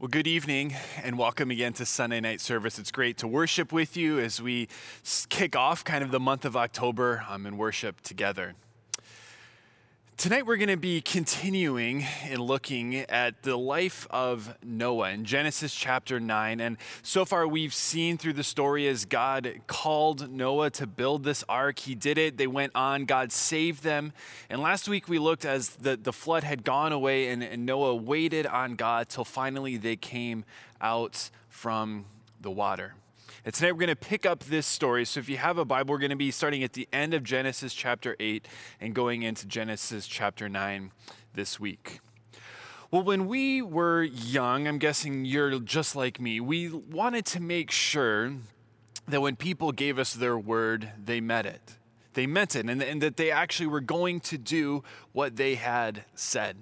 Well, good evening and welcome again to Sunday night service. It's great to worship with you as we kick off kind of the month of October um, in worship together. Tonight, we're going to be continuing and looking at the life of Noah in Genesis chapter 9. And so far, we've seen through the story as God called Noah to build this ark. He did it, they went on, God saved them. And last week, we looked as the, the flood had gone away, and, and Noah waited on God till finally they came out from the water. And tonight we're going to pick up this story. So if you have a Bible, we're going to be starting at the end of Genesis chapter 8 and going into Genesis chapter 9 this week. Well, when we were young, I'm guessing you're just like me, we wanted to make sure that when people gave us their word, they met it. They meant it, and, and that they actually were going to do what they had said.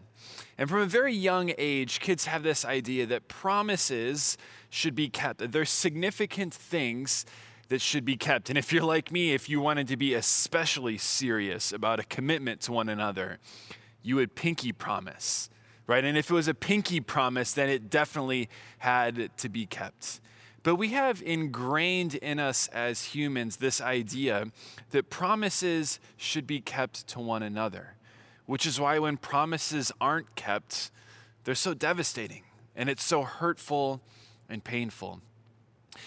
And from a very young age, kids have this idea that promises should be kept. There's significant things that should be kept. And if you're like me, if you wanted to be especially serious about a commitment to one another, you would pinky promise, right? And if it was a pinky promise, then it definitely had to be kept. But we have ingrained in us as humans this idea that promises should be kept to one another, which is why when promises aren't kept, they're so devastating and it's so hurtful and painful.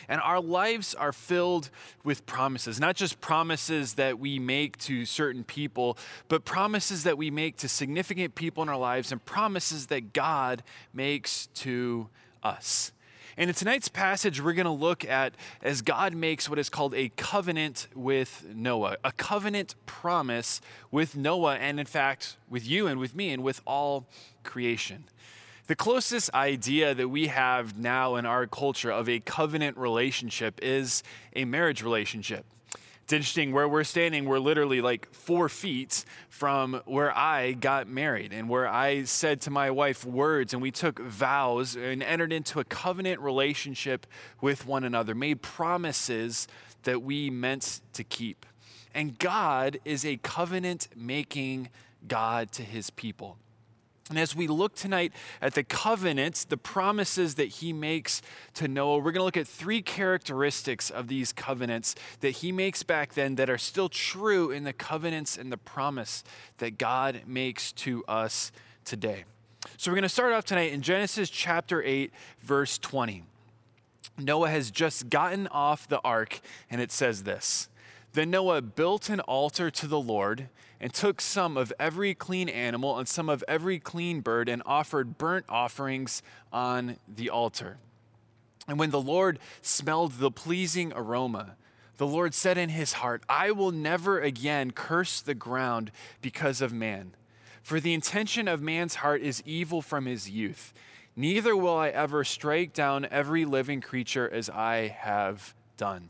And our lives are filled with promises, not just promises that we make to certain people, but promises that we make to significant people in our lives and promises that God makes to us. And in tonight's passage, we're going to look at as God makes what is called a covenant with Noah, a covenant promise with Noah, and in fact, with you and with me and with all creation. The closest idea that we have now in our culture of a covenant relationship is a marriage relationship. It's interesting where we're standing, we're literally like four feet from where I got married and where I said to my wife words and we took vows and entered into a covenant relationship with one another, made promises that we meant to keep. And God is a covenant making God to his people. And as we look tonight at the covenants, the promises that he makes to Noah, we're going to look at three characteristics of these covenants that he makes back then that are still true in the covenants and the promise that God makes to us today. So we're going to start off tonight in Genesis chapter 8, verse 20. Noah has just gotten off the ark, and it says this Then Noah built an altar to the Lord and took some of every clean animal and some of every clean bird and offered burnt offerings on the altar. And when the Lord smelled the pleasing aroma, the Lord said in his heart, I will never again curse the ground because of man. For the intention of man's heart is evil from his youth. Neither will I ever strike down every living creature as I have done.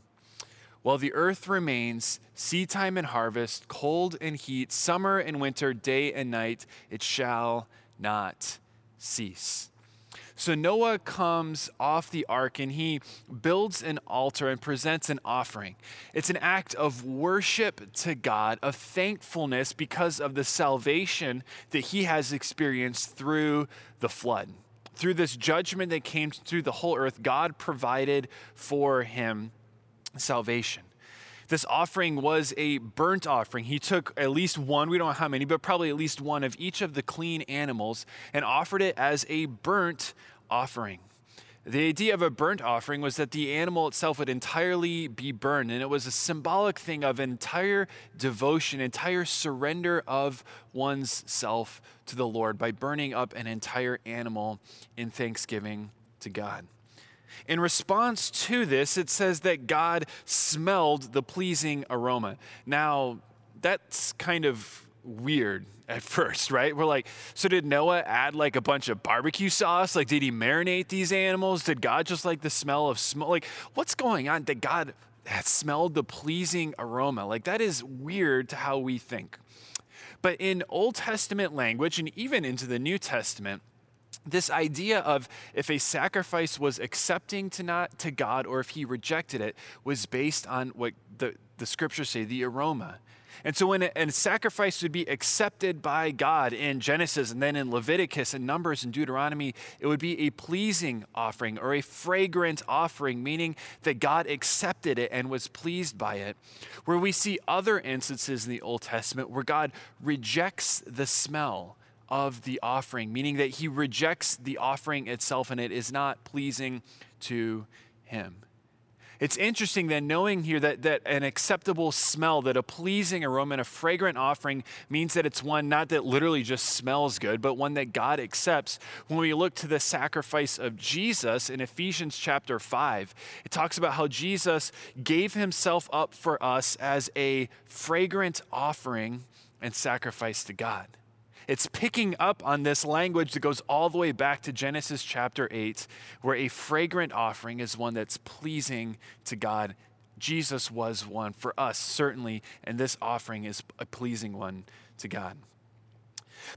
While the earth remains, seedtime and harvest, cold and heat, summer and winter, day and night, it shall not cease. So Noah comes off the ark and he builds an altar and presents an offering. It's an act of worship to God, of thankfulness because of the salvation that he has experienced through the flood. Through this judgment that came through the whole earth, God provided for him salvation. This offering was a burnt offering. He took at least one, we don't know how many, but probably at least one of each of the clean animals and offered it as a burnt offering. The idea of a burnt offering was that the animal itself would entirely be burned, and it was a symbolic thing of entire devotion, entire surrender of one's self to the Lord by burning up an entire animal in thanksgiving to God. In response to this, it says that God smelled the pleasing aroma. Now, that's kind of weird at first, right? We're like, so did Noah add like a bunch of barbecue sauce? Like, did he marinate these animals? Did God just like the smell of smoke? Like, what's going on? Did God smelled the pleasing aroma? Like, that is weird to how we think. But in Old Testament language and even into the New Testament, this idea of if a sacrifice was accepting to not to God or if he rejected it was based on what the the scriptures say, the aroma. And so when a, a, sacrifice would be accepted by God in Genesis and then in Leviticus and Numbers and Deuteronomy, it would be a pleasing offering or a fragrant offering, meaning that God accepted it and was pleased by it. Where we see other instances in the Old Testament where God rejects the smell of the offering, meaning that he rejects the offering itself and it is not pleasing to him. It's interesting then knowing here that, that an acceptable smell, that a pleasing aroma and a fragrant offering means that it's one not that literally just smells good, but one that God accepts. When we look to the sacrifice of Jesus in Ephesians chapter 5, it talks about how Jesus gave himself up for us as a fragrant offering and sacrifice to God. It's picking up on this language that goes all the way back to Genesis chapter 8, where a fragrant offering is one that's pleasing to God. Jesus was one for us, certainly, and this offering is a pleasing one to God.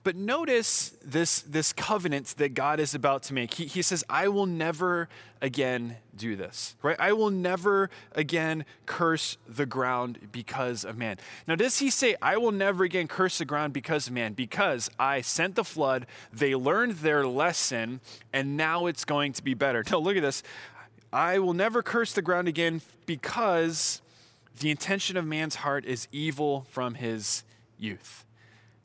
But notice this, this covenant that God is about to make. He, he says, I will never again do this, right? I will never again curse the ground because of man. Now, does he say, I will never again curse the ground because of man? Because I sent the flood, they learned their lesson, and now it's going to be better. No, look at this. I will never curse the ground again because the intention of man's heart is evil from his youth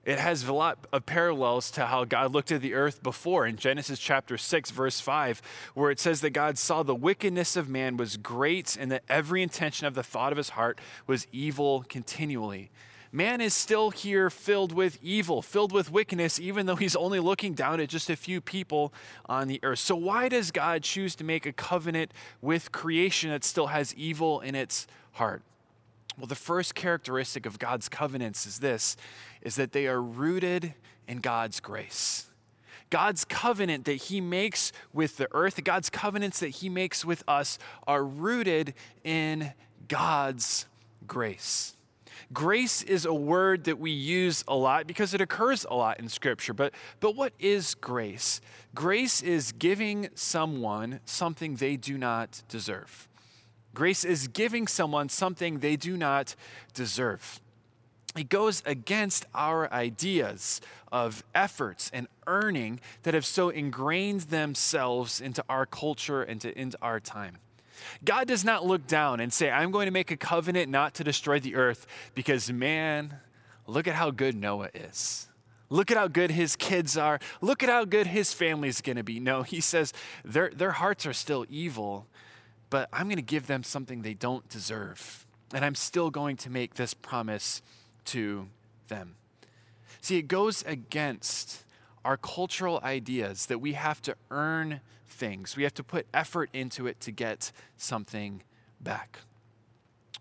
it has a lot of parallels to how God looked at the earth before in Genesis chapter 6, verse 5, where it says that God saw the wickedness of man was great and that every intention of the thought of his heart was evil continually. Man is still here filled with evil, filled with wickedness, even though he's only looking down at just a few people on the earth. So, why does God choose to make a covenant with creation that still has evil in its heart? Well, the first characteristic of God's covenants is this is that they are rooted in God's grace. God's covenant that he makes with the earth, God's covenants that he makes with us are rooted in God's grace. Grace is a word that we use a lot because it occurs a lot in Scripture. But, but what is grace? Grace is giving someone something they do not deserve. Grace is giving someone something they do not deserve. It goes against our ideas of efforts and earning that have so ingrained themselves into our culture and to, into our time. God does not look down and say, I'm going to make a covenant not to destroy the earth because, man, look at how good Noah is. Look at how good his kids are. Look at how good his family is going to be. No, he says their, their hearts are still evil, but I'm going to give them something they don't deserve. And I'm still going to make this promise to them. See, it goes against our cultural ideas that we have to earn things, we have to put effort into it to get something back.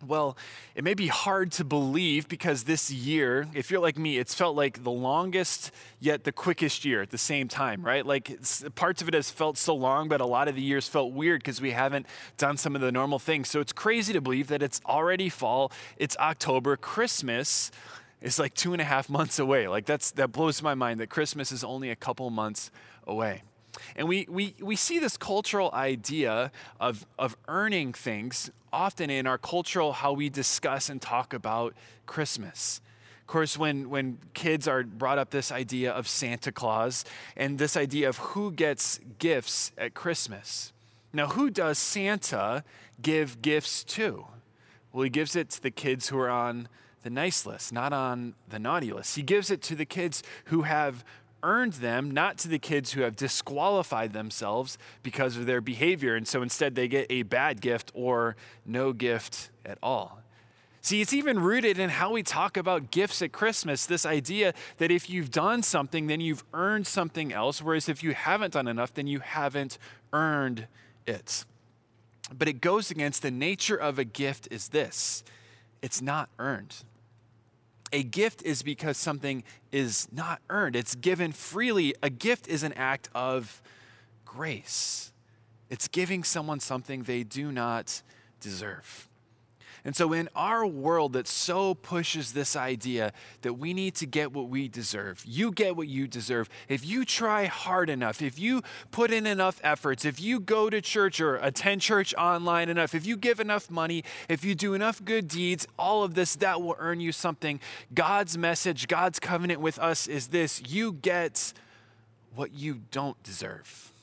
Well, it may be hard to believe because this year, if you're like me, it's felt like the longest yet the quickest year at the same time, right? Like parts of it has felt so long, but a lot of the years felt weird because we haven't done some of the normal things. So it's crazy to believe that it's already fall, it's October, Christmas is like two and a half months away. Like that's that blows my mind that Christmas is only a couple months away. And we, we, we see this cultural idea of, of earning things often in our cultural how we discuss and talk about Christmas. Of course, when, when kids are brought up this idea of Santa Claus and this idea of who gets gifts at Christmas. Now, who does Santa give gifts to? Well, he gives it to the kids who are on the nice list, not on the naughty list. He gives it to the kids who have earned them, not to the kids who have disqualified themselves because of their behavior. And so instead they get a bad gift or no gift at all. See, it's even rooted in how we talk about gifts at Christmas this idea that if you've done something, then you've earned something else, whereas if you haven't done enough, then you haven't earned it. But it goes against the nature of a gift is this it's not earned. A gift is because something is not earned, it's given freely. A gift is an act of grace, it's giving someone something they do not deserve. And so, in our world that so pushes this idea that we need to get what we deserve, you get what you deserve. If you try hard enough, if you put in enough efforts, if you go to church or attend church online enough, if you give enough money, if you do enough good deeds, all of this, that will earn you something. God's message, God's covenant with us is this you get what you don't deserve.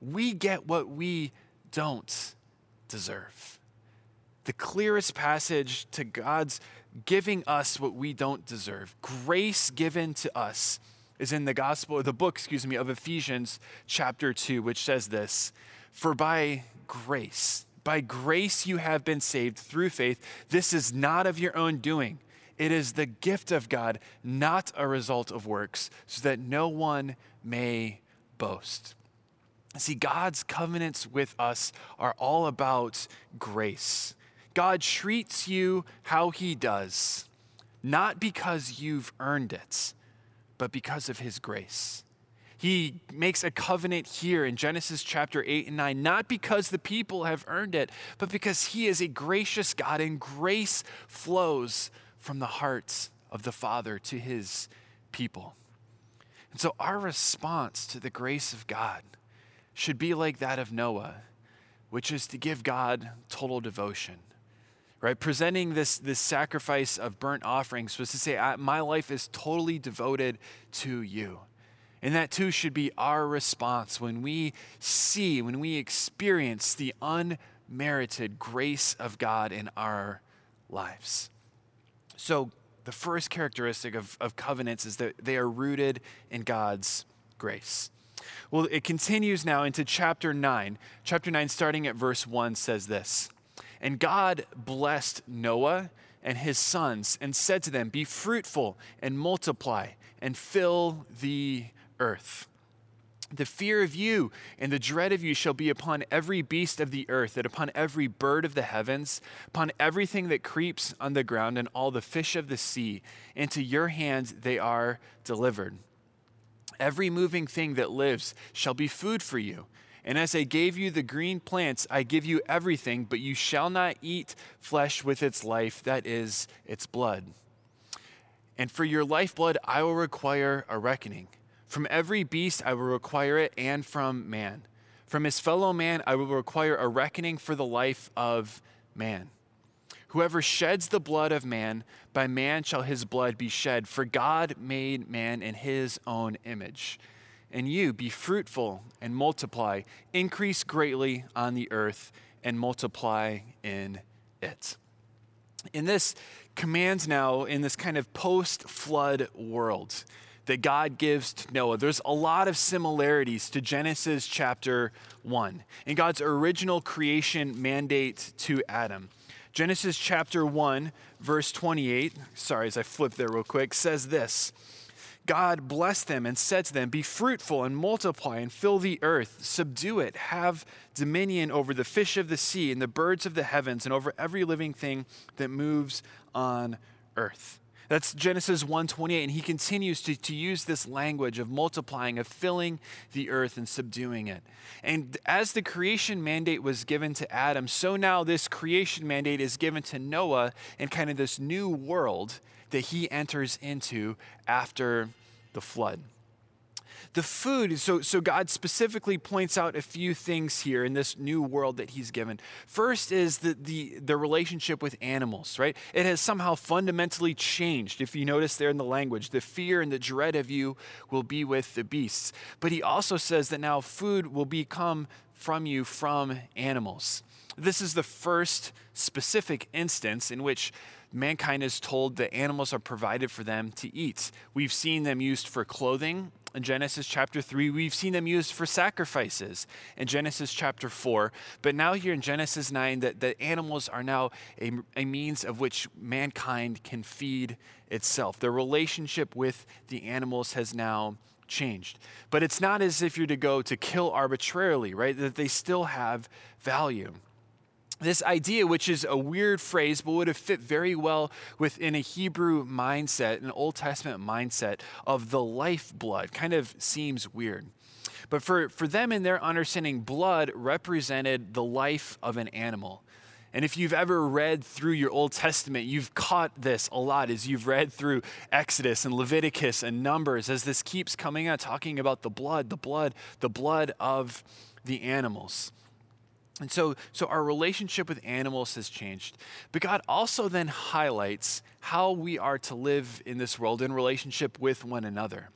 We get what we don't deserve. The clearest passage to God's giving us what we don't deserve, grace given to us, is in the gospel, the book, excuse me, of Ephesians chapter 2, which says this For by grace, by grace you have been saved through faith. This is not of your own doing. It is the gift of God, not a result of works, so that no one may boast. See, God's covenants with us are all about grace. God treats you how he does, not because you've earned it, but because of his grace. He makes a covenant here in Genesis chapter 8 and 9, not because the people have earned it, but because he is a gracious God and grace flows from the heart of the Father to his people. And so our response to the grace of God should be like that of Noah, which is to give God total devotion. Right? Presenting this, this sacrifice of burnt offerings was to say, My life is totally devoted to you. And that too should be our response when we see, when we experience the unmerited grace of God in our lives. So, the first characteristic of, of covenants is that they are rooted in God's grace. Well, it continues now into chapter 9. Chapter 9, starting at verse 1, says this And God blessed Noah and his sons and said to them, Be fruitful and multiply and fill the earth. The fear of you and the dread of you shall be upon every beast of the earth, and upon every bird of the heavens, upon everything that creeps on the ground, and all the fish of the sea. Into your hands they are delivered. Every moving thing that lives shall be food for you. And as I gave you the green plants, I give you everything, but you shall not eat flesh with its life, that is, its blood. And for your lifeblood, I will require a reckoning. From every beast, I will require it, and from man. From his fellow man, I will require a reckoning for the life of man. Whoever sheds the blood of man, by man shall his blood be shed, for God made man in his own image. And you be fruitful and multiply, increase greatly on the earth, and multiply in it. In this commands now, in this kind of post flood world that God gives to Noah, there's a lot of similarities to Genesis chapter 1 and God's original creation mandate to Adam. Genesis chapter 1, verse 28, sorry, as I flip there real quick, says this God blessed them and said to them, Be fruitful and multiply and fill the earth, subdue it, have dominion over the fish of the sea and the birds of the heavens and over every living thing that moves on earth. That's Genesis 1:28 and he continues to, to use this language of multiplying, of filling the earth and subduing it. And as the creation mandate was given to Adam, so now this creation mandate is given to Noah in kind of this new world that he enters into after the flood the food, so, so God specifically points out a few things here in this new world that He's given. First is the, the, the relationship with animals, right? It has somehow fundamentally changed. If you notice there in the language, the fear and the dread of you will be with the beasts. But He also says that now food will become from you from animals. This is the first specific instance in which mankind is told that animals are provided for them to eat. We've seen them used for clothing in Genesis chapter 3. We've seen them used for sacrifices in Genesis chapter 4. But now, here in Genesis 9, that, that animals are now a, a means of which mankind can feed itself. The relationship with the animals has now changed. But it's not as if you're to go to kill arbitrarily, right? That they still have value this idea, which is a weird phrase, but would have fit very well within a Hebrew mindset, an Old Testament mindset of the lifeblood, kind of seems weird. But for, for them in their understanding, blood represented the life of an animal. And if you've ever read through your Old Testament, you've caught this a lot as you've read through Exodus and Leviticus and Numbers, as this keeps coming out, talking about the blood, the blood, the blood of the animals. And so, so our relationship with animals has changed. But God also then highlights how we are to live in this world in relationship with one another.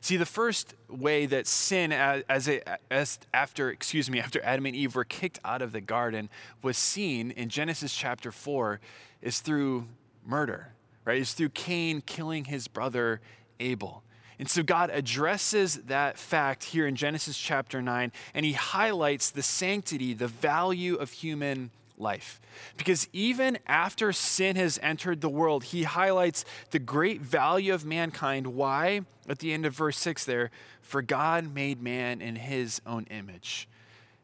See, the first way that sin, as, as, as after, excuse me, after Adam and Eve were kicked out of the garden, was seen in Genesis chapter four, is through murder, right? Is through Cain killing his brother Abel. And so God addresses that fact here in Genesis chapter 9, and he highlights the sanctity, the value of human life. Because even after sin has entered the world, he highlights the great value of mankind. Why? At the end of verse 6 there, for God made man in his own image.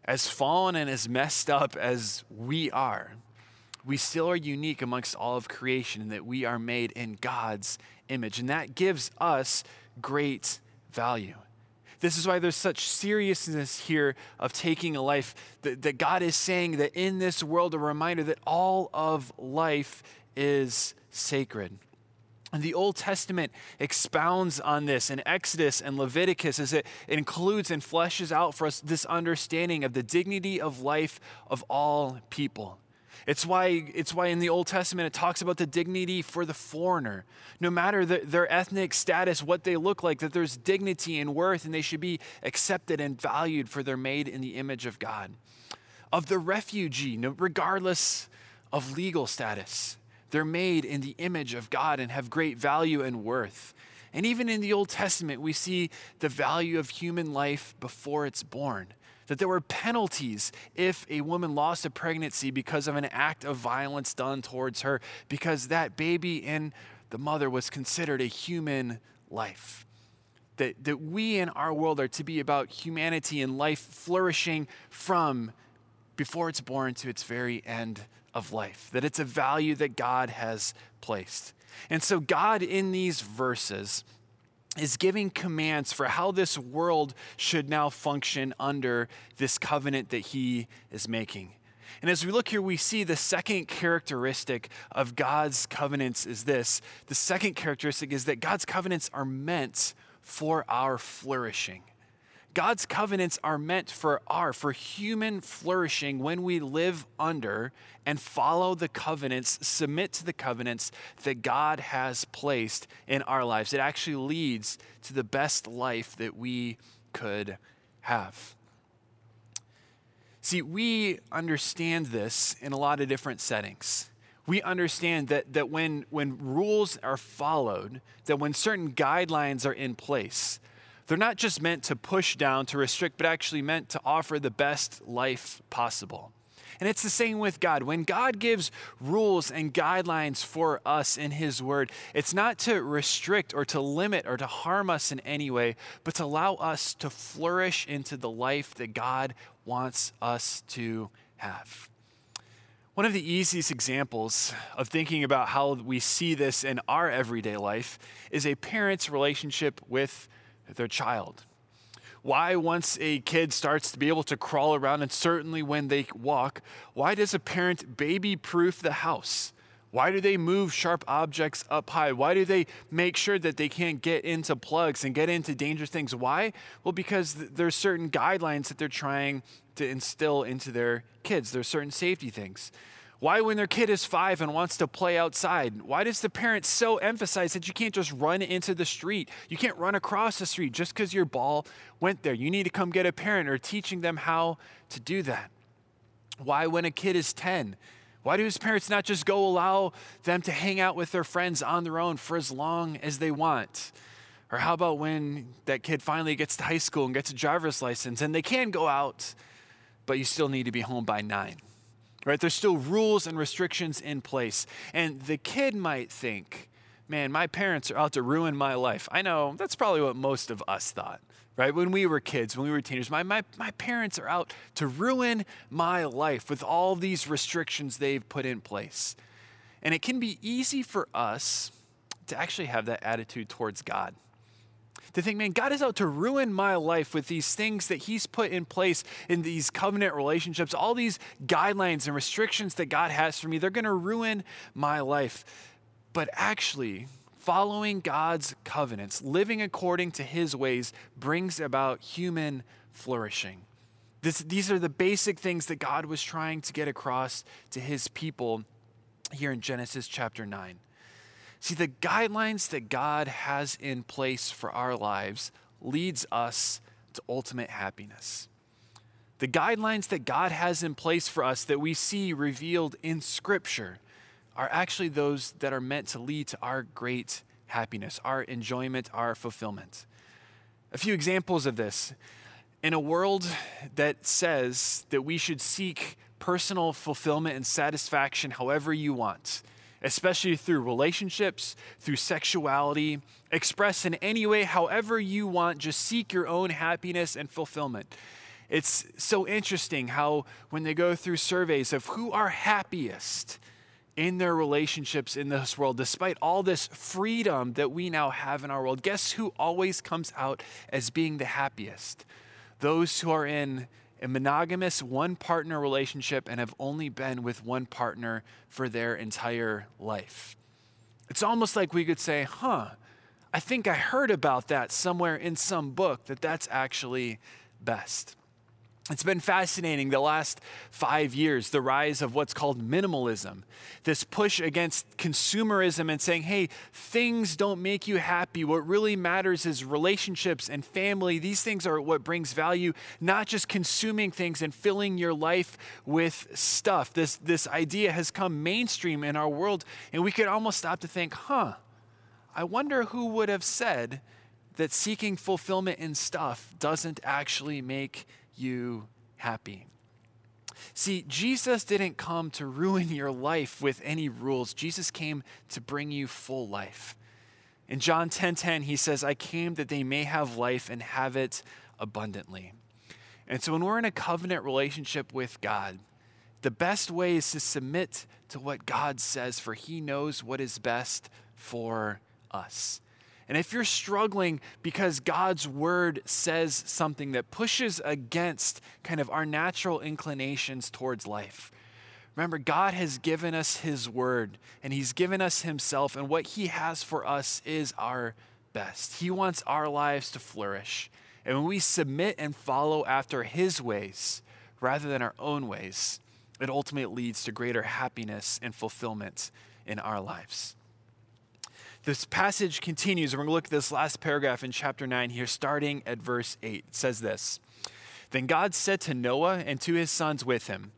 As fallen and as messed up as we are, we still are unique amongst all of creation in that we are made in God's image. And that gives us great value. This is why there's such seriousness here of taking a life, that, that God is saying that in this world, a reminder that all of life is sacred. And the Old Testament expounds on this in Exodus and Leviticus as it includes and fleshes out for us this understanding of the dignity of life of all people. It's why, it's why in the Old Testament it talks about the dignity for the foreigner. No matter the, their ethnic status, what they look like, that there's dignity and worth, and they should be accepted and valued for they're made in the image of God. Of the refugee, regardless of legal status, they're made in the image of God and have great value and worth. And even in the Old Testament, we see the value of human life before it's born that there were penalties if a woman lost a pregnancy because of an act of violence done towards her, because that baby in the mother was considered a human life. That, that we in our world are to be about humanity and life flourishing from before it's born to its very end of life, that it's a value that God has placed. And so, God in these verses, is giving commands for how this world should now function under this covenant that he is making. And as we look here, we see the second characteristic of God's covenants is this. The second characteristic is that God's covenants are meant for our flourishing. God's covenants are meant for our, for human flourishing when we live under and follow the covenants, submit to the covenants that God has placed in our lives. It actually leads to the best life that we could have. See, we understand this in a lot of different settings. We understand that, that when, when rules are followed, that when certain guidelines are in place, they're not just meant to push down, to restrict, but actually meant to offer the best life possible. And it's the same with God. When God gives rules and guidelines for us in His Word, it's not to restrict or to limit or to harm us in any way, but to allow us to flourish into the life that God wants us to have. One of the easiest examples of thinking about how we see this in our everyday life is a parent's relationship with their child. Why, once a kid starts to be able to crawl around, and certainly when they walk, why does a parent baby proof the house? Why do they move sharp objects up high? Why do they make sure that they can't get into plugs and get into dangerous things? Why? Well, because there's certain guidelines that they're trying to instill into their kids. There's certain safety things. Why, when their kid is five and wants to play outside, why does the parent so emphasize that you can't just run into the street? You can't run across the street just because your ball went there. You need to come get a parent or teaching them how to do that. Why, when a kid is 10, why do his parents not just go allow them to hang out with their friends on their own for as long as they want? Or how about when that kid finally gets to high school and gets a driver's license and they can go out, but you still need to be home by nine? Right? There's still rules and restrictions in place. And the kid might think, man, my parents are out to ruin my life. I know that's probably what most of us thought, right? When we were kids, when we were teenagers, my, my, my parents are out to ruin my life with all these restrictions they've put in place. And it can be easy for us to actually have that attitude towards God. To think, man, God is out to ruin my life with these things that He's put in place in these covenant relationships, all these guidelines and restrictions that God has for me, they're going to ruin my life. But actually, following God's covenants, living according to His ways, brings about human flourishing. This, these are the basic things that God was trying to get across to His people here in Genesis chapter 9. See, the guidelines that God has in place for our lives leads us to ultimate happiness. The guidelines that God has in place for us that we see revealed in Scripture are actually those that are meant to lead to our great happiness, our enjoyment, our fulfillment. A few examples of this. In a world that says that we should seek personal fulfillment and satisfaction however you want, especially through relationships, through sexuality, express in any way, however you want, just seek your own happiness and fulfillment. It's so interesting how, when they go through surveys of who are happiest in their relationships in this world, despite all this freedom that we now have in our world, guess who always comes out as being the happiest? Those who are in a monogamous one partner relationship and have only been with one partner for their entire life. It's almost like we could say, huh, I think I heard about that somewhere in some book that that's actually best. It's been fascinating the last five years, the rise of what's called minimalism, this push against consumerism and saying, hey, things don't make you happy. What really matters is relationships and family. These things are what brings value, not just consuming things and filling your life with stuff. This, this idea has come mainstream in our world, and we could almost stop to think, huh, I wonder who would have said that seeking fulfillment in stuff doesn't actually make you happy. See, Jesus didn't come to ruin your life with any rules. Jesus came to bring you full life. In John 10:10, 10, 10, he says, "I came that they may have life and have it abundantly." And so when we're in a covenant relationship with God, the best way is to submit to what God says for he knows what is best for us. And if you're struggling because God's word says something that pushes against kind of our natural inclinations towards life, remember, God has given us his word and he's given us himself, and what he has for us is our best. He wants our lives to flourish. And when we submit and follow after his ways rather than our own ways, it ultimately leads to greater happiness and fulfillment in our lives. This passage continues. We're going to look at this last paragraph in chapter 9 here, starting at verse 8. It says this Then God said to Noah and to his sons with him,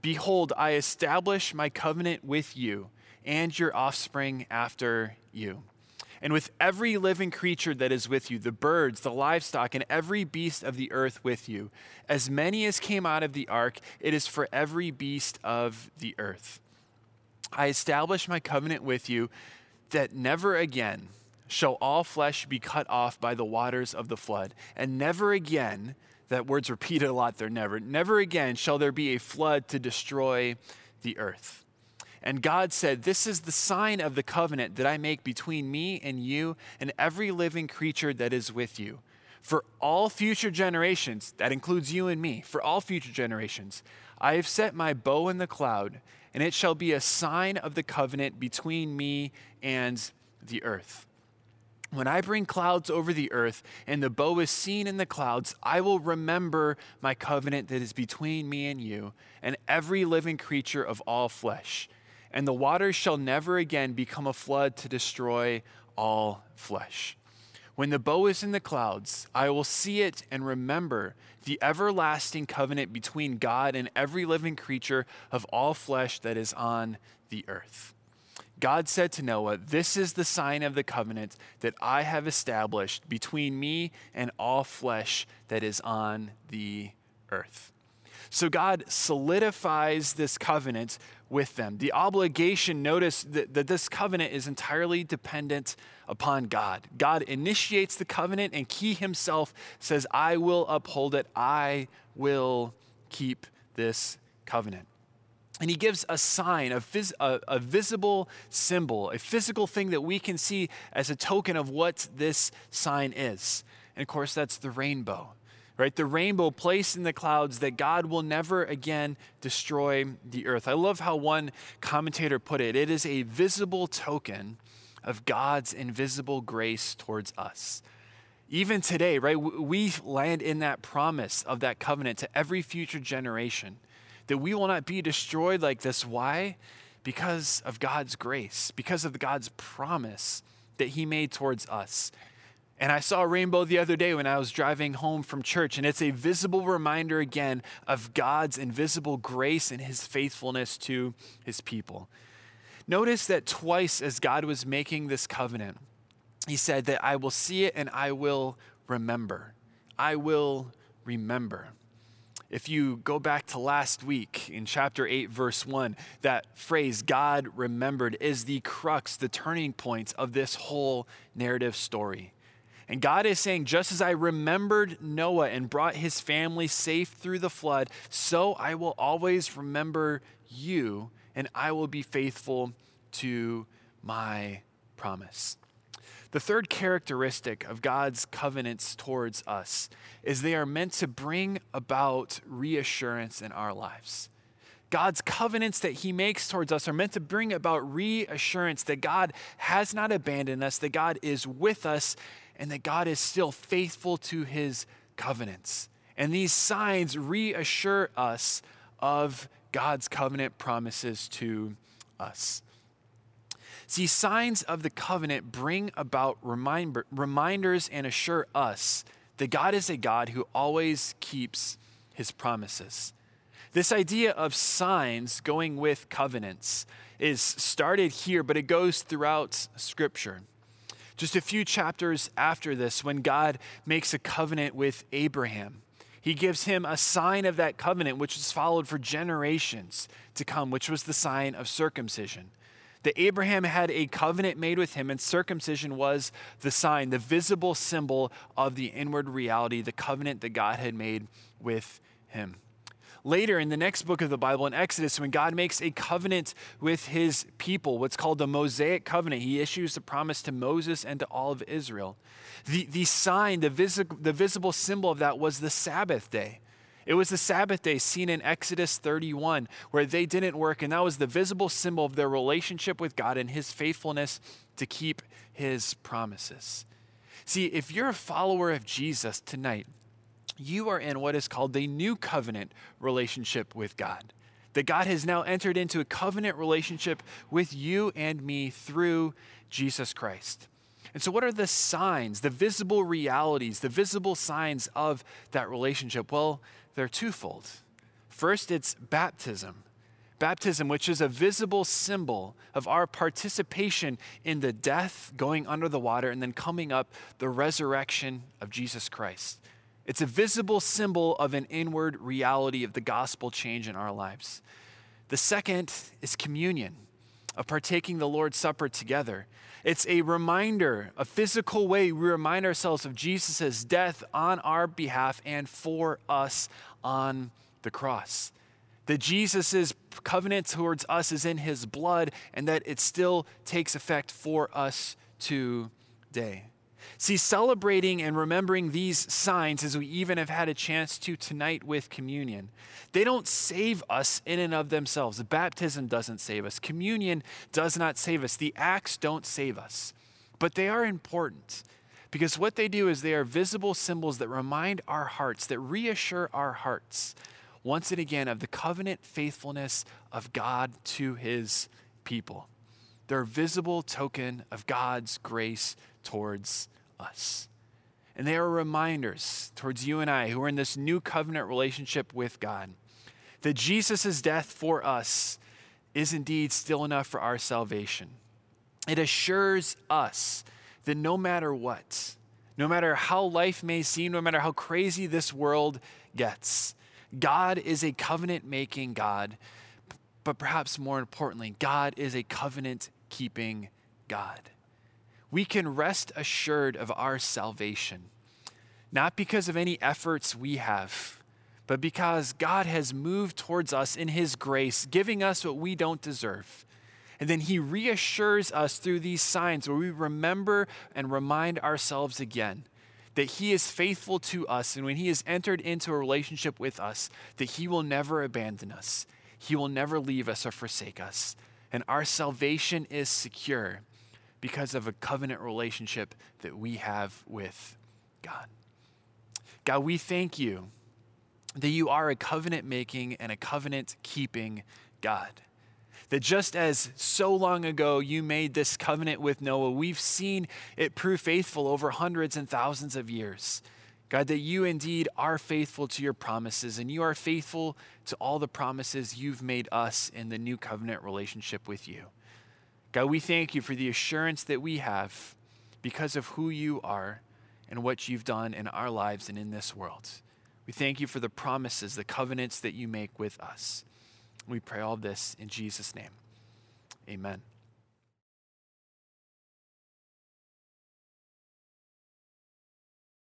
Behold, I establish my covenant with you and your offspring after you. And with every living creature that is with you, the birds, the livestock, and every beast of the earth with you, as many as came out of the ark, it is for every beast of the earth. I establish my covenant with you that never again shall all flesh be cut off by the waters of the flood, and never again, that word's repeated a lot there, never, never again shall there be a flood to destroy the earth. And God said, This is the sign of the covenant that I make between me and you and every living creature that is with you. For all future generations, that includes you and me, for all future generations, I have set my bow in the cloud and it shall be a sign of the covenant between me and the earth. When I bring clouds over the earth and the bow is seen in the clouds, I will remember my covenant that is between me and you and every living creature of all flesh. And the waters shall never again become a flood to destroy all flesh. When the bow is in the clouds, I will see it and remember the everlasting covenant between God and every living creature of all flesh that is on the earth. God said to Noah, This is the sign of the covenant that I have established between me and all flesh that is on the earth. So God solidifies this covenant with them. The obligation, notice that, that, this covenant is entirely dependent upon God. God initiates the covenant, and He Himself says, I will uphold it, I will keep this covenant. And he gives a sign, a, phys- a, a, visible symbol, a physical thing that we can see as a token of what this sign is. And of course, that's the rainbow, right? The rainbow placed in the clouds that God will never again destroy the earth. I love how one commentator put it it is a visible token of God's invisible grace towards us. Even today, right, we land in that promise of that covenant to every future generation that we will not be destroyed like this. Why? Because of God's grace, because of God's promise that He made towards us. And I saw a rainbow the other day when I was driving home from church, and it's a visible reminder again of God's invisible grace and His faithfulness to His people. Notice that twice as God was making this covenant, He said that I will see it and I will remember. I will remember. If you go back to last week in chapter 8, verse 1, that phrase, God remembered, is the crux, the turning point of this whole narrative story. And God is saying, just as I remembered Noah and brought his family safe through the flood, so I will always remember you and I will be faithful to my promise. The third characteristic of God's covenants towards us is they are meant to bring about reassurance in our lives. God's covenants that He makes towards us are meant to bring about reassurance that God has not abandoned us, that God is with us, and that God is still faithful to His covenants. And these signs reassure us of God's covenant promises to us. See, signs of the covenant bring about reminder, reminders and assure us that God is a God who always keeps his promises. This idea of signs going with covenants is started here, but it goes throughout Scripture. Just a few chapters after this, when God makes a covenant with Abraham, he gives him a sign of that covenant, which is followed for generations to come, which was the sign of circumcision that Abraham had a covenant made with him, and circumcision was the sign, the visible symbol of the inward reality, the covenant that God had made with him. Later in the next book of the Bible, in Exodus, when God makes a covenant with his people, what's called the Mosaic covenant, he issues the promise to Moses and to all of Israel. The, the sign, the, visi- the visible symbol of that was the Sabbath day. It was the Sabbath day seen in Exodus 31, where they didn't work, and that was the visible symbol of their relationship with God and his faithfulness to keep his promises. See, if you're a follower of Jesus tonight, you are in what is called the new covenant relationship with God. That God has now entered into a covenant relationship with you and me through Jesus Christ. And so, what are the signs, the visible realities, the visible signs of that relationship? Well, they're twofold. First, it's baptism. Baptism, which is a visible symbol of our participation in the death, going under the water, and then coming up the resurrection of Jesus Christ. It's a visible symbol of an inward reality of the gospel change in our lives. The second is communion, of partaking the Lord's Supper together. It's a reminder, a physical way we remind ourselves of Jesus' death on our behalf and for us on the cross. That Jesus' covenant towards us is in his blood and that it still takes effect for us today. See, celebrating and remembering these signs, as we even have had a chance to tonight with communion, they don't save us in and of themselves. Baptism doesn't save us, communion does not save us, the acts don't save us. But they are important because what they do is they are visible symbols that remind our hearts, that reassure our hearts once and again of the covenant faithfulness of God to his people. They're a visible token of God's grace towards us. And they are reminders towards you and I who are in this new covenant relationship with God that Jesus' death for us is indeed still enough for our salvation. It assures us that no matter what, no matter how life may seem, no matter how crazy this world gets, God is a covenant making God. But perhaps more importantly, God is a covenant keeping God we can rest assured of our salvation, not because of any efforts we have, but because God has moved towards us in His grace, giving us what we don't deserve. And then He reassures us through these signs where we remember and remind ourselves again that He is faithful to us. And when He has entered into a relationship with us, that He will never abandon us, He will never leave us or forsake us. And our salvation is secure because of a covenant relationship that we have with God. God, we thank you that you are a covenant making and a covenant keeping God. That just as so long ago you made this covenant with Noah, we've seen it prove faithful over hundreds and thousands of years. God, that you indeed are faithful to your promises and you are faithful to all the promises you've made us in the new covenant relationship with you. God, we thank you for the assurance that we have because of who you are and what you've done in our lives and in this world. We thank you for the promises, the covenants that you make with us. We pray all this in Jesus' name. Amen.